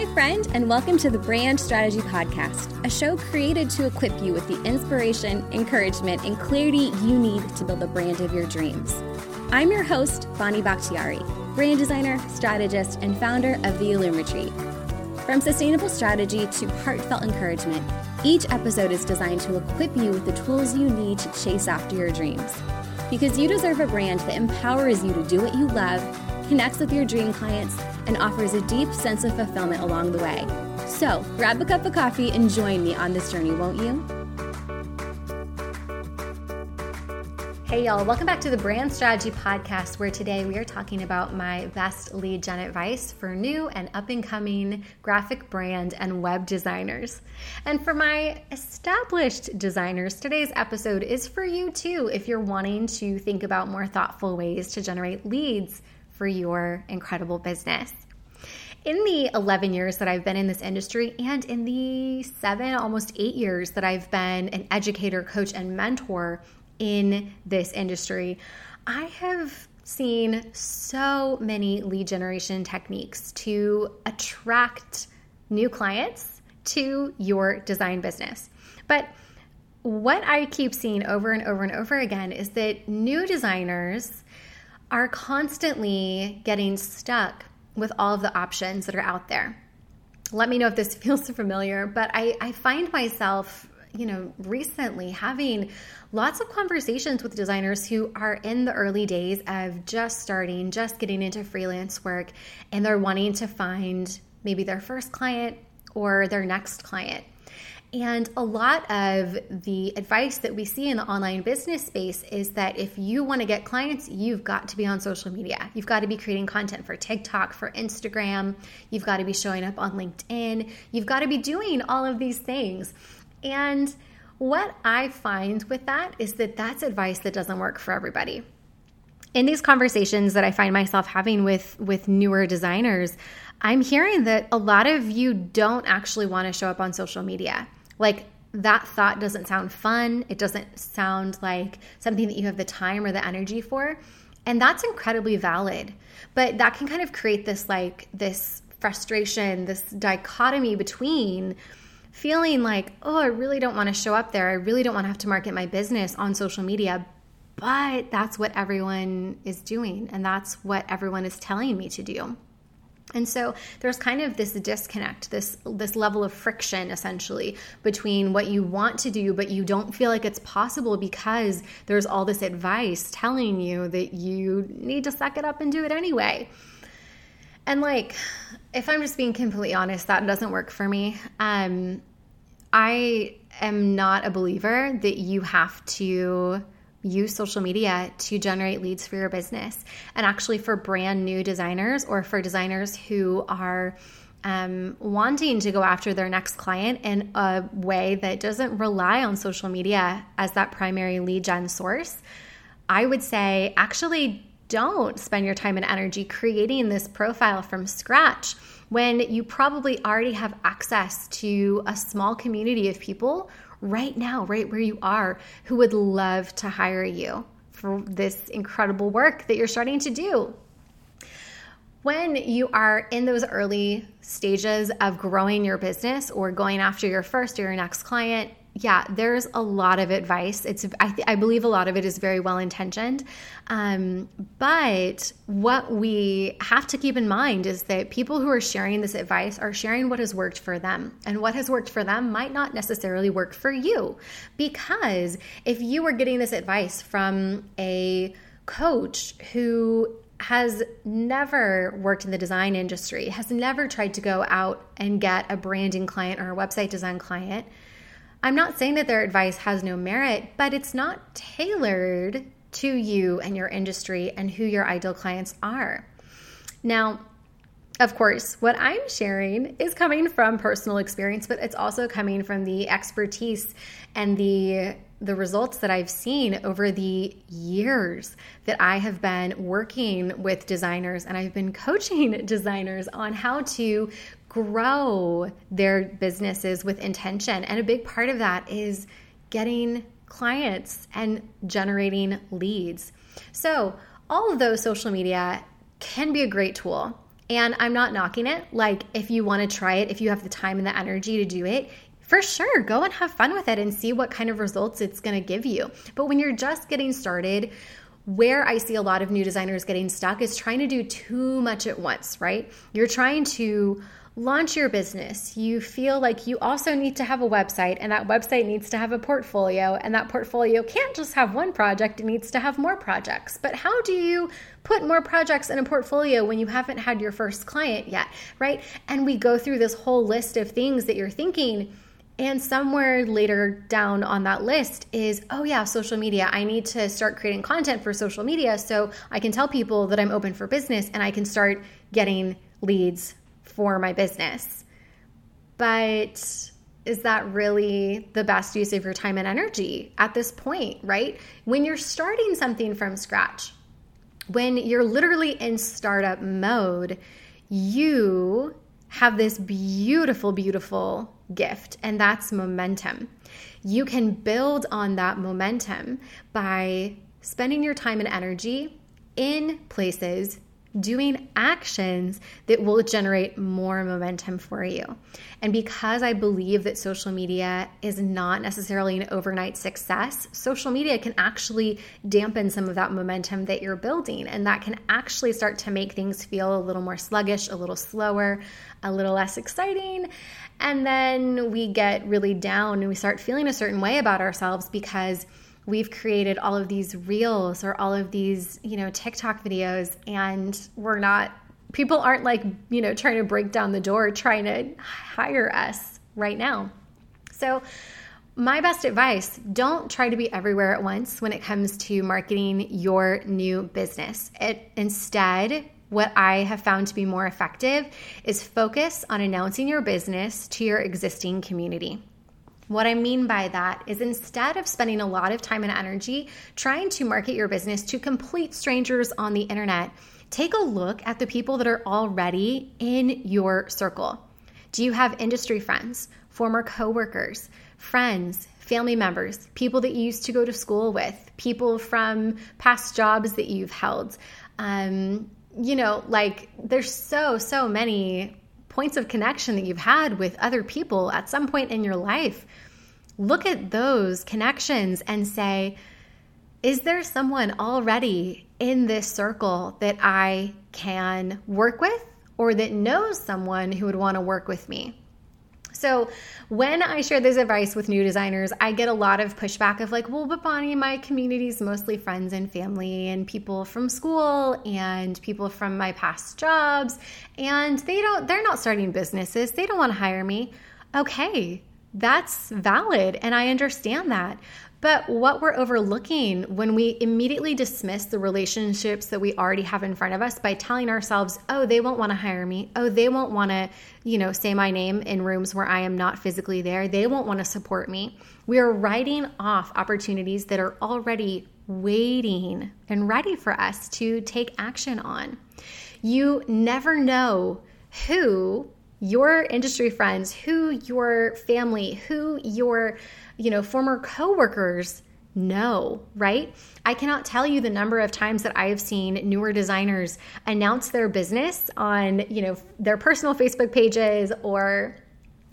Hi, friend, and welcome to the Brand Strategy Podcast, a show created to equip you with the inspiration, encouragement, and clarity you need to build the brand of your dreams. I'm your host, Bonnie Bakhtiari, brand designer, strategist, and founder of the Illum Retreat. From sustainable strategy to heartfelt encouragement, each episode is designed to equip you with the tools you need to chase after your dreams. Because you deserve a brand that empowers you to do what you love, connects with your dream clients, and offers a deep sense of fulfillment along the way. So, grab a cup of coffee and join me on this journey, won't you? Hey, y'all, welcome back to the Brand Strategy Podcast, where today we are talking about my best lead gen advice for new and up and coming graphic brand and web designers. And for my established designers, today's episode is for you too if you're wanting to think about more thoughtful ways to generate leads for your incredible business. In the 11 years that I've been in this industry, and in the seven, almost eight years that I've been an educator, coach, and mentor in this industry, I have seen so many lead generation techniques to attract new clients to your design business. But what I keep seeing over and over and over again is that new designers are constantly getting stuck with all of the options that are out there. Let me know if this feels familiar, but I, I find myself, you know, recently having lots of conversations with designers who are in the early days of just starting, just getting into freelance work, and they're wanting to find maybe their first client or their next client. And a lot of the advice that we see in the online business space is that if you want to get clients, you've got to be on social media. You've got to be creating content for TikTok, for Instagram. You've got to be showing up on LinkedIn. You've got to be doing all of these things. And what I find with that is that that's advice that doesn't work for everybody. In these conversations that I find myself having with with newer designers, I'm hearing that a lot of you don't actually want to show up on social media. Like that thought doesn't sound fun. It doesn't sound like something that you have the time or the energy for. And that's incredibly valid. But that can kind of create this like this frustration, this dichotomy between feeling like, oh, I really don't want to show up there. I really don't want to have to market my business on social media. But that's what everyone is doing. And that's what everyone is telling me to do. And so there's kind of this disconnect, this this level of friction essentially between what you want to do but you don't feel like it's possible because there's all this advice telling you that you need to suck it up and do it anyway. And like if I'm just being completely honest, that doesn't work for me. Um I am not a believer that you have to use social media to generate leads for your business. And actually, for brand new designers or for designers who are um, wanting to go after their next client in a way that doesn't rely on social media as that primary lead gen source, I would say actually don't spend your time and energy creating this profile from scratch when you probably already have access to a small community of people right now, right where you are, who would love to hire you for this incredible work that you're starting to do. When you are in those early stages of growing your business or going after your first or your next client, yeah, there's a lot of advice. It's I, th- I believe a lot of it is very well intentioned, um, but what we have to keep in mind is that people who are sharing this advice are sharing what has worked for them, and what has worked for them might not necessarily work for you, because if you were getting this advice from a coach who has never worked in the design industry, has never tried to go out and get a branding client or a website design client I'm not saying that their advice has no merit, but it's not tailored to you and your industry and who your ideal clients are. Now, of course, what I'm sharing is coming from personal experience, but it's also coming from the expertise and the the results that I've seen over the years that I have been working with designers and I've been coaching designers on how to grow their businesses with intention. And a big part of that is getting clients and generating leads. So, all of those social media can be a great tool. And I'm not knocking it. Like, if you want to try it, if you have the time and the energy to do it, for sure, go and have fun with it and see what kind of results it's going to give you. But when you're just getting started, where I see a lot of new designers getting stuck is trying to do too much at once, right? You're trying to launch your business, you feel like you also need to have a website, and that website needs to have a portfolio, and that portfolio can't just have one project, it needs to have more projects. But how do you put more projects in a portfolio when you haven't had your first client yet, right? And we go through this whole list of things that you're thinking. And somewhere later down on that list is, oh, yeah, social media. I need to start creating content for social media so I can tell people that I'm open for business and I can start getting leads for my business. But is that really the best use of your time and energy at this point, right? When you're starting something from scratch, when you're literally in startup mode, you have this beautiful, beautiful gift, and that's momentum. You can build on that momentum by spending your time and energy in places doing actions that will generate more momentum for you. And because I believe that social media is not necessarily an overnight success, social media can actually dampen some of that momentum that you're building. And that can actually start to make things feel a little more sluggish, a little slower, a little less exciting. And then we get really down and we start feeling a certain way about ourselves because we've created all of these reels or all of these, you know, TikTok videos and we're not people aren't like, you know, trying to break down the door trying to hire us right now. So, my best advice don't try to be everywhere at once when it comes to marketing your new business. It instead what I have found to be more effective is focus on announcing your business to your existing community. What I mean by that is instead of spending a lot of time and energy trying to market your business to complete strangers on the internet, take a look at the people that are already in your circle. Do you have industry friends, former coworkers, friends, family members, people that you used to go to school with, people from past jobs that you've held? Um, you know, like there's so, so many points of connection that you've had with other people at some point in your life, look at those connections and say, is there someone already in this circle that I can work with or that knows someone who would want to work with me? So when I share this advice with new designers, I get a lot of pushback of like, well, but Bonnie, my community is mostly friends and family and people from school and people from my past jobs. And they don't, they're not starting businesses. They don't want to hire me. Okay, that's valid. And I understand that. But what we're overlooking when we immediately dismiss the relationships that we already have in front of us by telling ourselves, oh, they won't want to hire me. Oh, they won't want to, you know, say my name in rooms where I am not physically there. They won't want to support me. We are writing off opportunities that are already waiting and ready for us to take action on. You never know who your industry friends, who your family, who your, you know, former coworkers know, right? I cannot tell you the number of times that I have seen newer designers announce their business on, you know, their personal Facebook pages or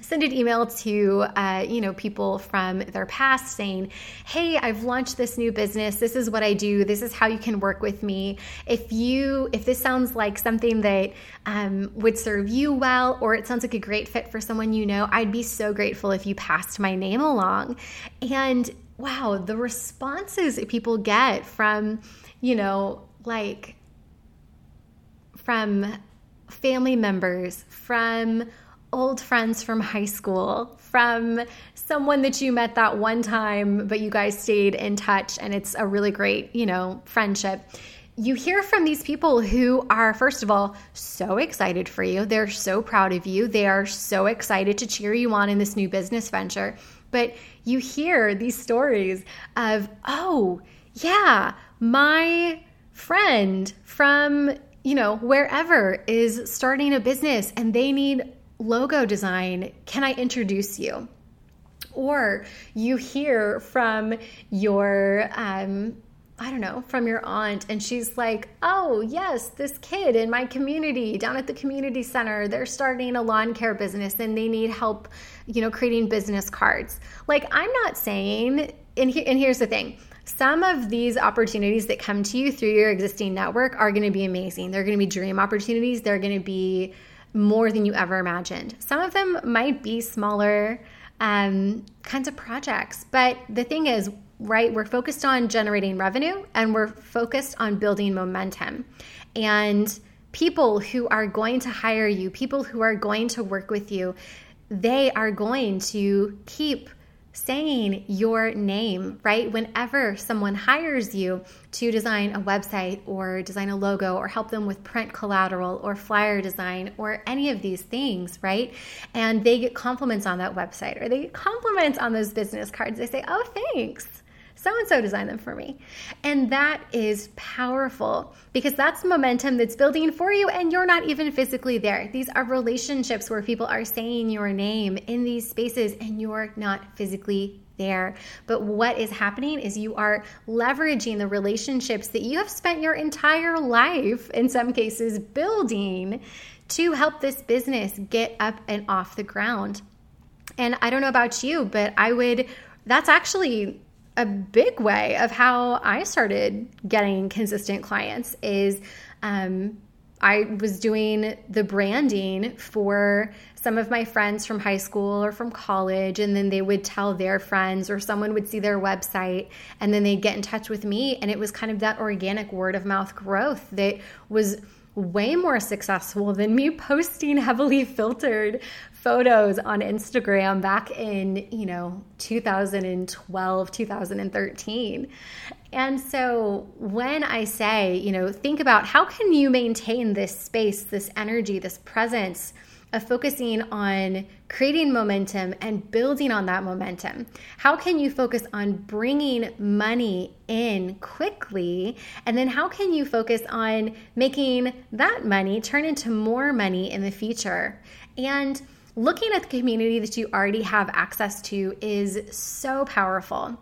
send an email to uh, you know people from their past saying hey i've launched this new business. This is what i do. This is how you can work with me. If you if this sounds like something that um, would serve you well or it sounds like a great fit for someone you know i'd be so grateful if you passed my name along. And wow the responses that people get from you know like from family members from old friends from high school, from someone that you met that one time, but you guys stayed in touch and it's a really great, you know, friendship. You hear from these people who are, first of all, so excited for you. They're so proud of you. They are so excited to cheer you on in this new business venture. But you hear these stories of, oh, yeah, my friend from you know, wherever is starting a business and they need logo design, can I introduce you? Or you hear from your, um, I don't know, from your aunt, and she's like, oh, yes, this kid in my community down at the community center, they're starting a lawn care business and they need help, you know, creating business cards. Like, I'm not saying, and, he, and here's the thing some of these opportunities that come to you through your existing network are going to be amazing. They're going to be dream opportunities. They're going to be more than you ever imagined. Some of them might be smaller um, kinds of projects. But the thing is, right, we're focused on generating revenue and we're focused on building momentum. And people who are going to hire you, people who are going to work with you, they are going to keep saying your name, right? Whenever someone hires you to design a website or design a logo or help them with print collateral or flyer design or any of these things, right? And they get compliments on that website or they get compliments on those business cards, they say, oh, thanks so and so designed them for me. And that is powerful because that's momentum that's building for you and you're not even physically there. These are relationships where people are saying your name in these spaces and you're not physically there. But what is happening is you are leveraging the relationships that you have spent your entire life, in some cases, building to help this business get up and off the ground. And I don't know about you, but I would, that's actually a big way of how I started getting consistent clients is um, I was doing the branding for some of my friends from high school or from college, and then they would tell their friends, or someone would see their website, and then they'd get in touch with me. And it was kind of that organic word of mouth growth that was way more successful than me posting heavily filtered photos on Instagram back in, you know, 2012, 2013. And so when I say, you know, think about how can you maintain this space, this energy, this presence of focusing on creating momentum and building on that momentum? How can you focus on bringing money in quickly? And then how can you focus on making that money turn into more money in the future? And looking at the community that you already have access to is so powerful.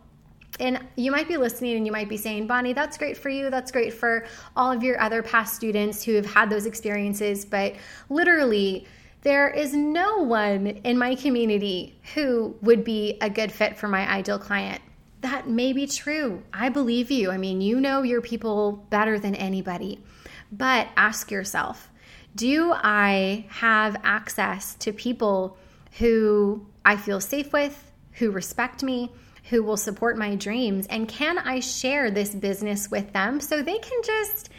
And you might be listening and you might be saying, Bonnie, that's great for you. That's great for all of your other past students who have had those experiences. But literally, there is no one in my community who would be a good fit for my ideal client. That may be true. I believe you. I mean, you know your people better than anybody. But ask yourself do I have access to people who I feel safe with, who respect me, who will support my dreams? And can I share this business with them so they can just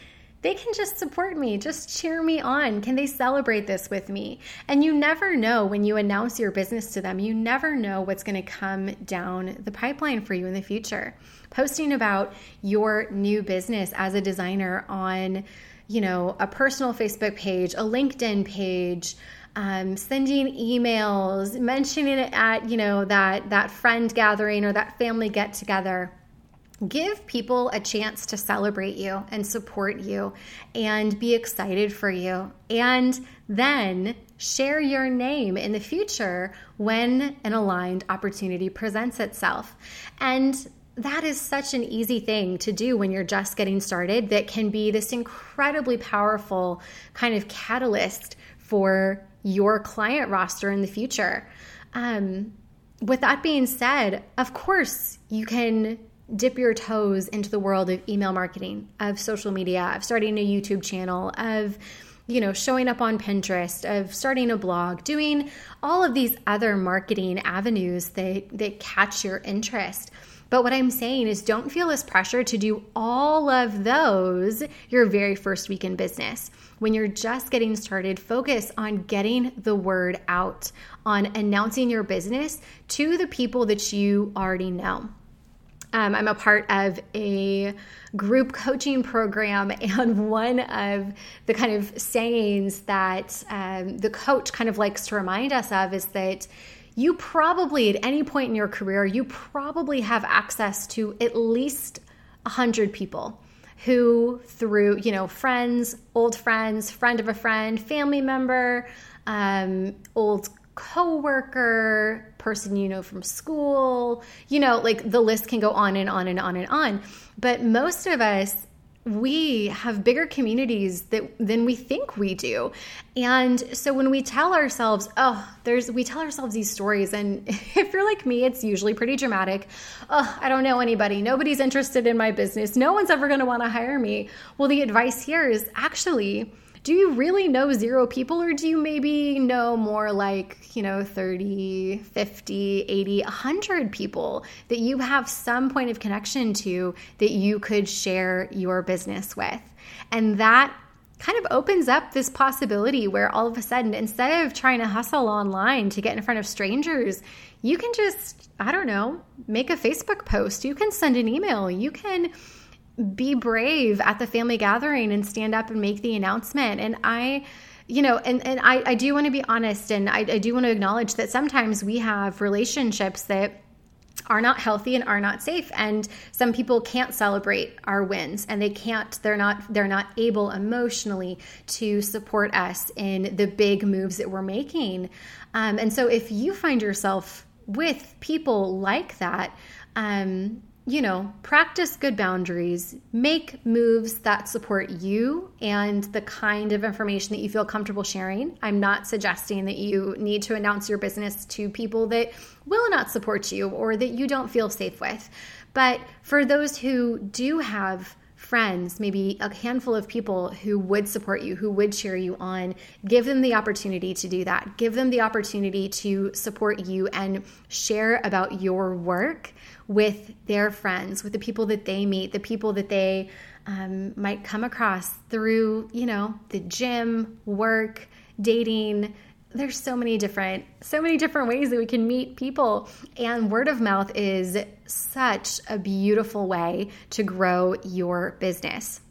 they can just support me, just cheer me on. Can they celebrate this with me? And you never know when you announce your business to them, you never know what's going to come down the pipeline for you in the future. Posting about your new business as a designer on, you know, a personal Facebook page, a LinkedIn page, um, sending emails, mentioning it at, you know, that that friend gathering or that family get together give people a chance to celebrate you and support you and be excited for you. And then share your name in the future when an aligned opportunity presents itself. And that is such an easy thing to do when you're just getting started that can be this incredibly powerful kind of catalyst for your client roster in the future. Um, with that being said, of course, you can dip your toes into the world of email marketing, of social media, of starting a YouTube channel, of you know, showing up on Pinterest, of starting a blog, doing all of these other marketing avenues that that catch your interest. But what I'm saying is don't feel this pressure to do all of those your very first week in business. When you're just getting started, focus on getting the word out, on announcing your business to the people that you already know. Um, I'm a part of a group coaching program, and one of the kind of sayings that um, the coach kind of likes to remind us of is that you probably, at any point in your career, you probably have access to at least 100 people who, through, you know, friends, old friends, friend of a friend, family member, um, old coworker, person you know from school, you know, like the list can go on and on and on and on. But most of us we have bigger communities that than we think we do. And so when we tell ourselves, oh, there's we tell ourselves these stories and if you're like me, it's usually pretty dramatic. Oh, I don't know anybody. Nobody's interested in my business. No one's ever going to want to hire me. Well, the advice here is actually do you really know zero people or do you maybe know more like, you know, 30, 50, 80, 100 people that you have some point of connection to that you could share your business with? And that kind of opens up this possibility where all of a sudden, instead of trying to hustle online to get in front of strangers, you can just, I don't know, make a Facebook post. You can send an email. You can be brave at the family gathering and stand up and make the announcement. And I, you know, and, and I, I do want to be honest and I, I do want to acknowledge that sometimes we have relationships that are not healthy and are not safe and some people can't celebrate our wins and they can't they're not they're not able emotionally to support us in the big moves that we're making um, and so if you find yourself with people like that um, you know, practice good boundaries, make moves that support you and the kind of information that you feel comfortable sharing. I'm not suggesting that you need to announce your business to people that will not support you or that you don't feel safe with. But for those who do have friends, maybe a handful of people who would support you, who would cheer you on, give them the opportunity to do that. Give them the opportunity to support you and share about your work with their friends, with the people that they meet, the people that they um, might come across through, you know, the gym, work, dating. There's so many different, so many different ways that we can meet people. And word of mouth is such a beautiful way to grow your business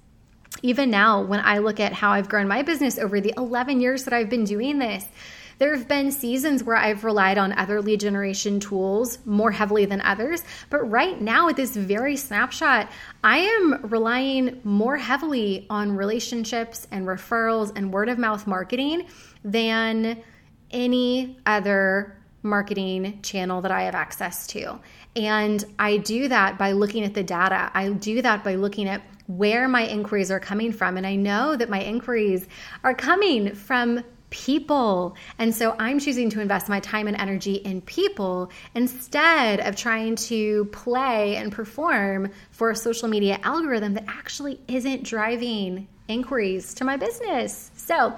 even now, when I look at how I've grown my business over the 11 years that I've been doing this, there have been seasons where I've relied on other lead generation tools more heavily than others. But right now, at this very snapshot, I am relying more heavily on relationships and referrals and word of mouth marketing than any other marketing channel that I have access to. And I do that by looking at the data. I do that by looking at where my inquiries are coming from. And I know that my inquiries are coming from people. And so I'm choosing to invest my time and energy in people instead of trying to play and perform for a social media algorithm that actually isn't driving inquiries to my business. So,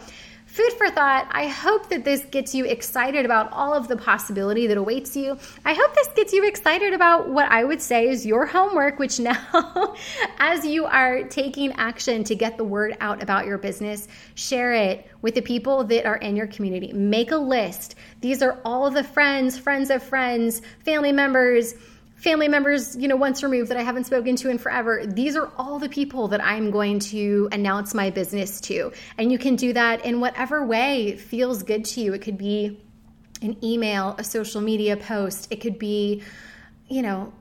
food for thought. I hope that this gets you excited about all of the possibility that awaits you. I hope this gets you excited about what I would say is your homework, which now, as you are taking action to get the word out about your business, share it with the people that are in your community. Make a list. These are all the friends, friends of friends, family members family members, you know, once removed that I haven't spoken to in forever. These are all the people that I'm going to announce my business to. And you can do that in whatever way feels good to you. It could be an email, a social media post, it could be, you know,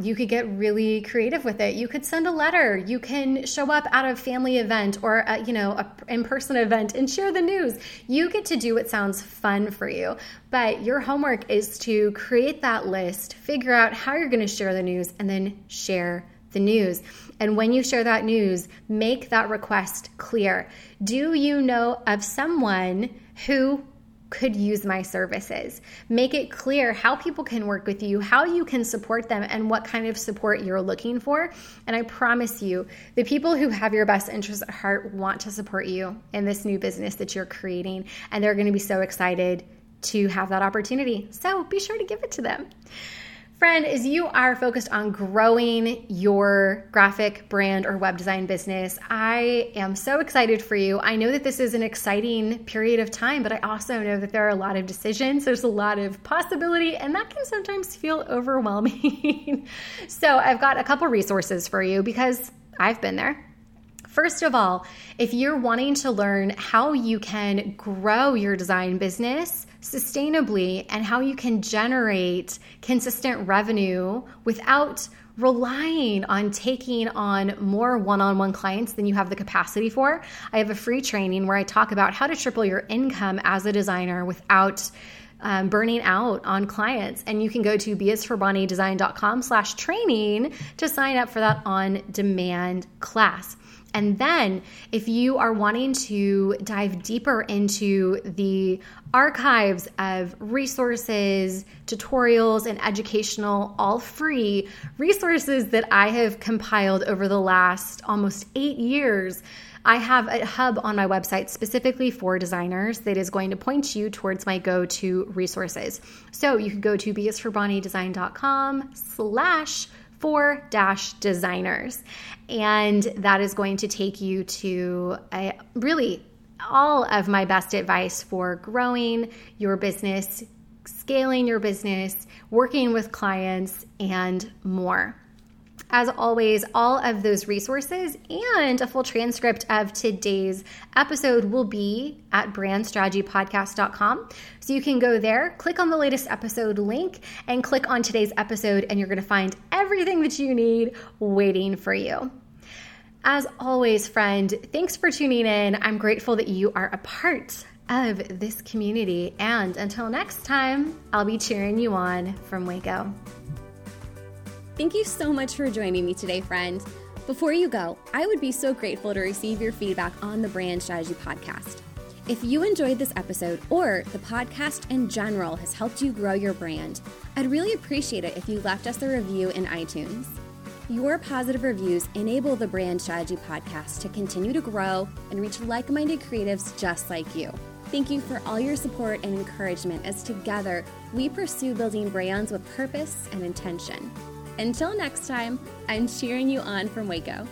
you could get really creative with it. You could send a letter. You can show up at a family event or a, you know a in-person event and share the news. You get to do what sounds fun for you. But your homework is to create that list, figure out how you're going to share the news and then share the news. And when you share that news, make that request clear. Do you know of someone who could use my services. Make it clear how people can work with you, how you can support them, and what kind of support you're looking for. And I promise you, the people who have your best interests at heart want to support you in this new business that you're creating. And they're going to be so excited to have that opportunity. So be sure to give it to them. Friend, as you are focused on growing your graphic brand or web design business, I am so excited for you. I know that this is an exciting period of time, but I also know that there are a lot of decisions, there's a lot of possibility, and that can sometimes feel overwhelming. so, I've got a couple resources for you because I've been there. First of all, if you're wanting to learn how you can grow your design business sustainably and how you can generate consistent revenue without relying on taking on more one on one clients than you have the capacity for, I have a free training where I talk about how to triple your income as a designer without um, burning out on clients. And you can go to bisforbonniedesign.com slash training to sign up for that on demand class. And then, if you are wanting to dive deeper into the archives of resources, tutorials, and educational, all free resources that I have compiled over the last almost eight years, I have a hub on my website specifically for designers that is going to point you towards my go-to resources. So you can go to bisforbonniedesign.com slash for dash designers. And that is going to take you to a, really all of my best advice for growing your business, scaling your business, working with clients, and more. As always, all of those resources and a full transcript of today's episode will be at brandstrategypodcast.com. So you can go there, click on the latest episode link, and click on today's episode, and you're going to find everything that you need waiting for you. As always, friend, thanks for tuning in. I'm grateful that you are a part of this community. And until next time, I'll be cheering you on from Waco. Thank you so much for joining me today, friend. Before you go, I would be so grateful to receive your feedback on the Brand Strategy Podcast. If you enjoyed this episode or the podcast in general has helped you grow your brand, I'd really appreciate it if you left us a review in iTunes. Your positive reviews enable the Brand Strategy Podcast to continue to grow and reach like minded creatives just like you. Thank you for all your support and encouragement as together we pursue building brands with purpose and intention. Until next time, I'm cheering you on from Waco.